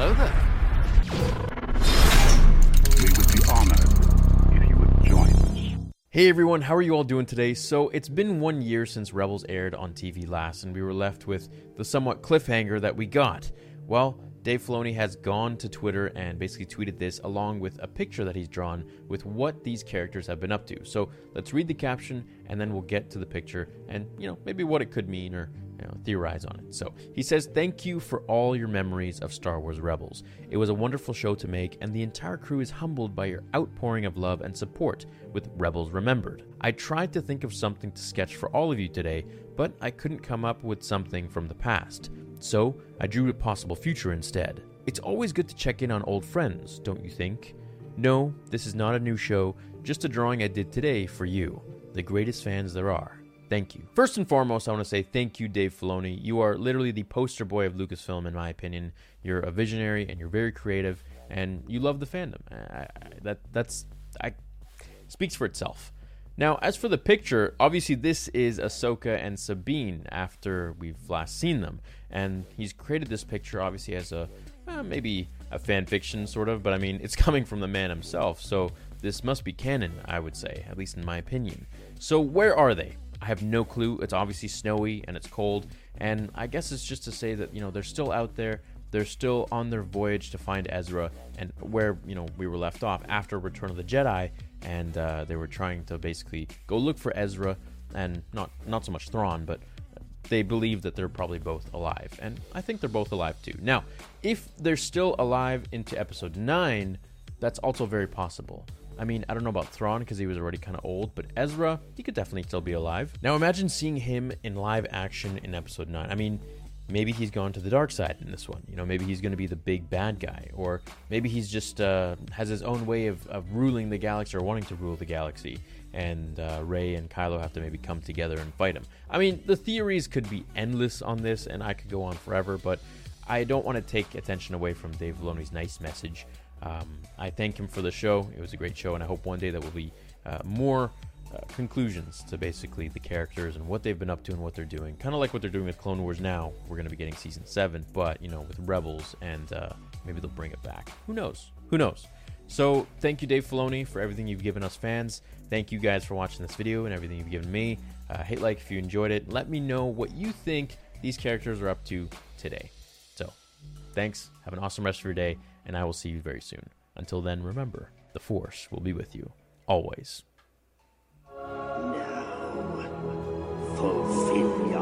Hello there. We would be honored if you would join us. Hey everyone, how are you all doing today? So, it's been one year since Rebels aired on TV last, and we were left with the somewhat cliffhanger that we got. Well, Dave Filoni has gone to Twitter and basically tweeted this along with a picture that he's drawn with what these characters have been up to. So, let's read the caption and then we'll get to the picture and, you know, maybe what it could mean or you know, theorize on it. So he says, Thank you for all your memories of Star Wars Rebels. It was a wonderful show to make, and the entire crew is humbled by your outpouring of love and support with Rebels Remembered. I tried to think of something to sketch for all of you today, but I couldn't come up with something from the past. So I drew a possible future instead. It's always good to check in on old friends, don't you think? No, this is not a new show, just a drawing I did today for you, the greatest fans there are. Thank you. First and foremost, I want to say thank you, Dave Filoni. You are literally the poster boy of Lucasfilm, in my opinion. You're a visionary and you're very creative, and you love the fandom. I, I, that that's I speaks for itself. Now, as for the picture, obviously this is Ahsoka and Sabine after we've last seen them, and he's created this picture obviously as a uh, maybe a fan fiction sort of, but I mean it's coming from the man himself, so this must be canon, I would say, at least in my opinion. So where are they? I have no clue. It's obviously snowy and it's cold, and I guess it's just to say that you know they're still out there. They're still on their voyage to find Ezra, and where you know we were left off after Return of the Jedi, and uh, they were trying to basically go look for Ezra, and not not so much Thrawn, but they believe that they're probably both alive, and I think they're both alive too. Now, if they're still alive into Episode Nine, that's also very possible. I mean, I don't know about Thrawn because he was already kind of old, but Ezra, he could definitely still be alive. Now, imagine seeing him in live action in Episode 9. I mean, maybe he's gone to the dark side in this one. You know, maybe he's going to be the big bad guy, or maybe he's just uh, has his own way of, of ruling the galaxy or wanting to rule the galaxy, and uh, Rey and Kylo have to maybe come together and fight him. I mean, the theories could be endless on this, and I could go on forever, but I don't want to take attention away from Dave Filoni's nice message um, I thank him for the show. It was a great show, and I hope one day there will be uh, more uh, conclusions to basically the characters and what they've been up to and what they're doing. Kind of like what they're doing with Clone Wars now. We're going to be getting season seven, but you know, with Rebels, and uh, maybe they'll bring it back. Who knows? Who knows? So, thank you, Dave Filoni, for everything you've given us fans. Thank you guys for watching this video and everything you've given me. Uh, hit like if you enjoyed it. Let me know what you think these characters are up to today. So, thanks. Have an awesome rest of your day and I will see you very soon. Until then, remember, the Force will be with you, always. Now, fulfill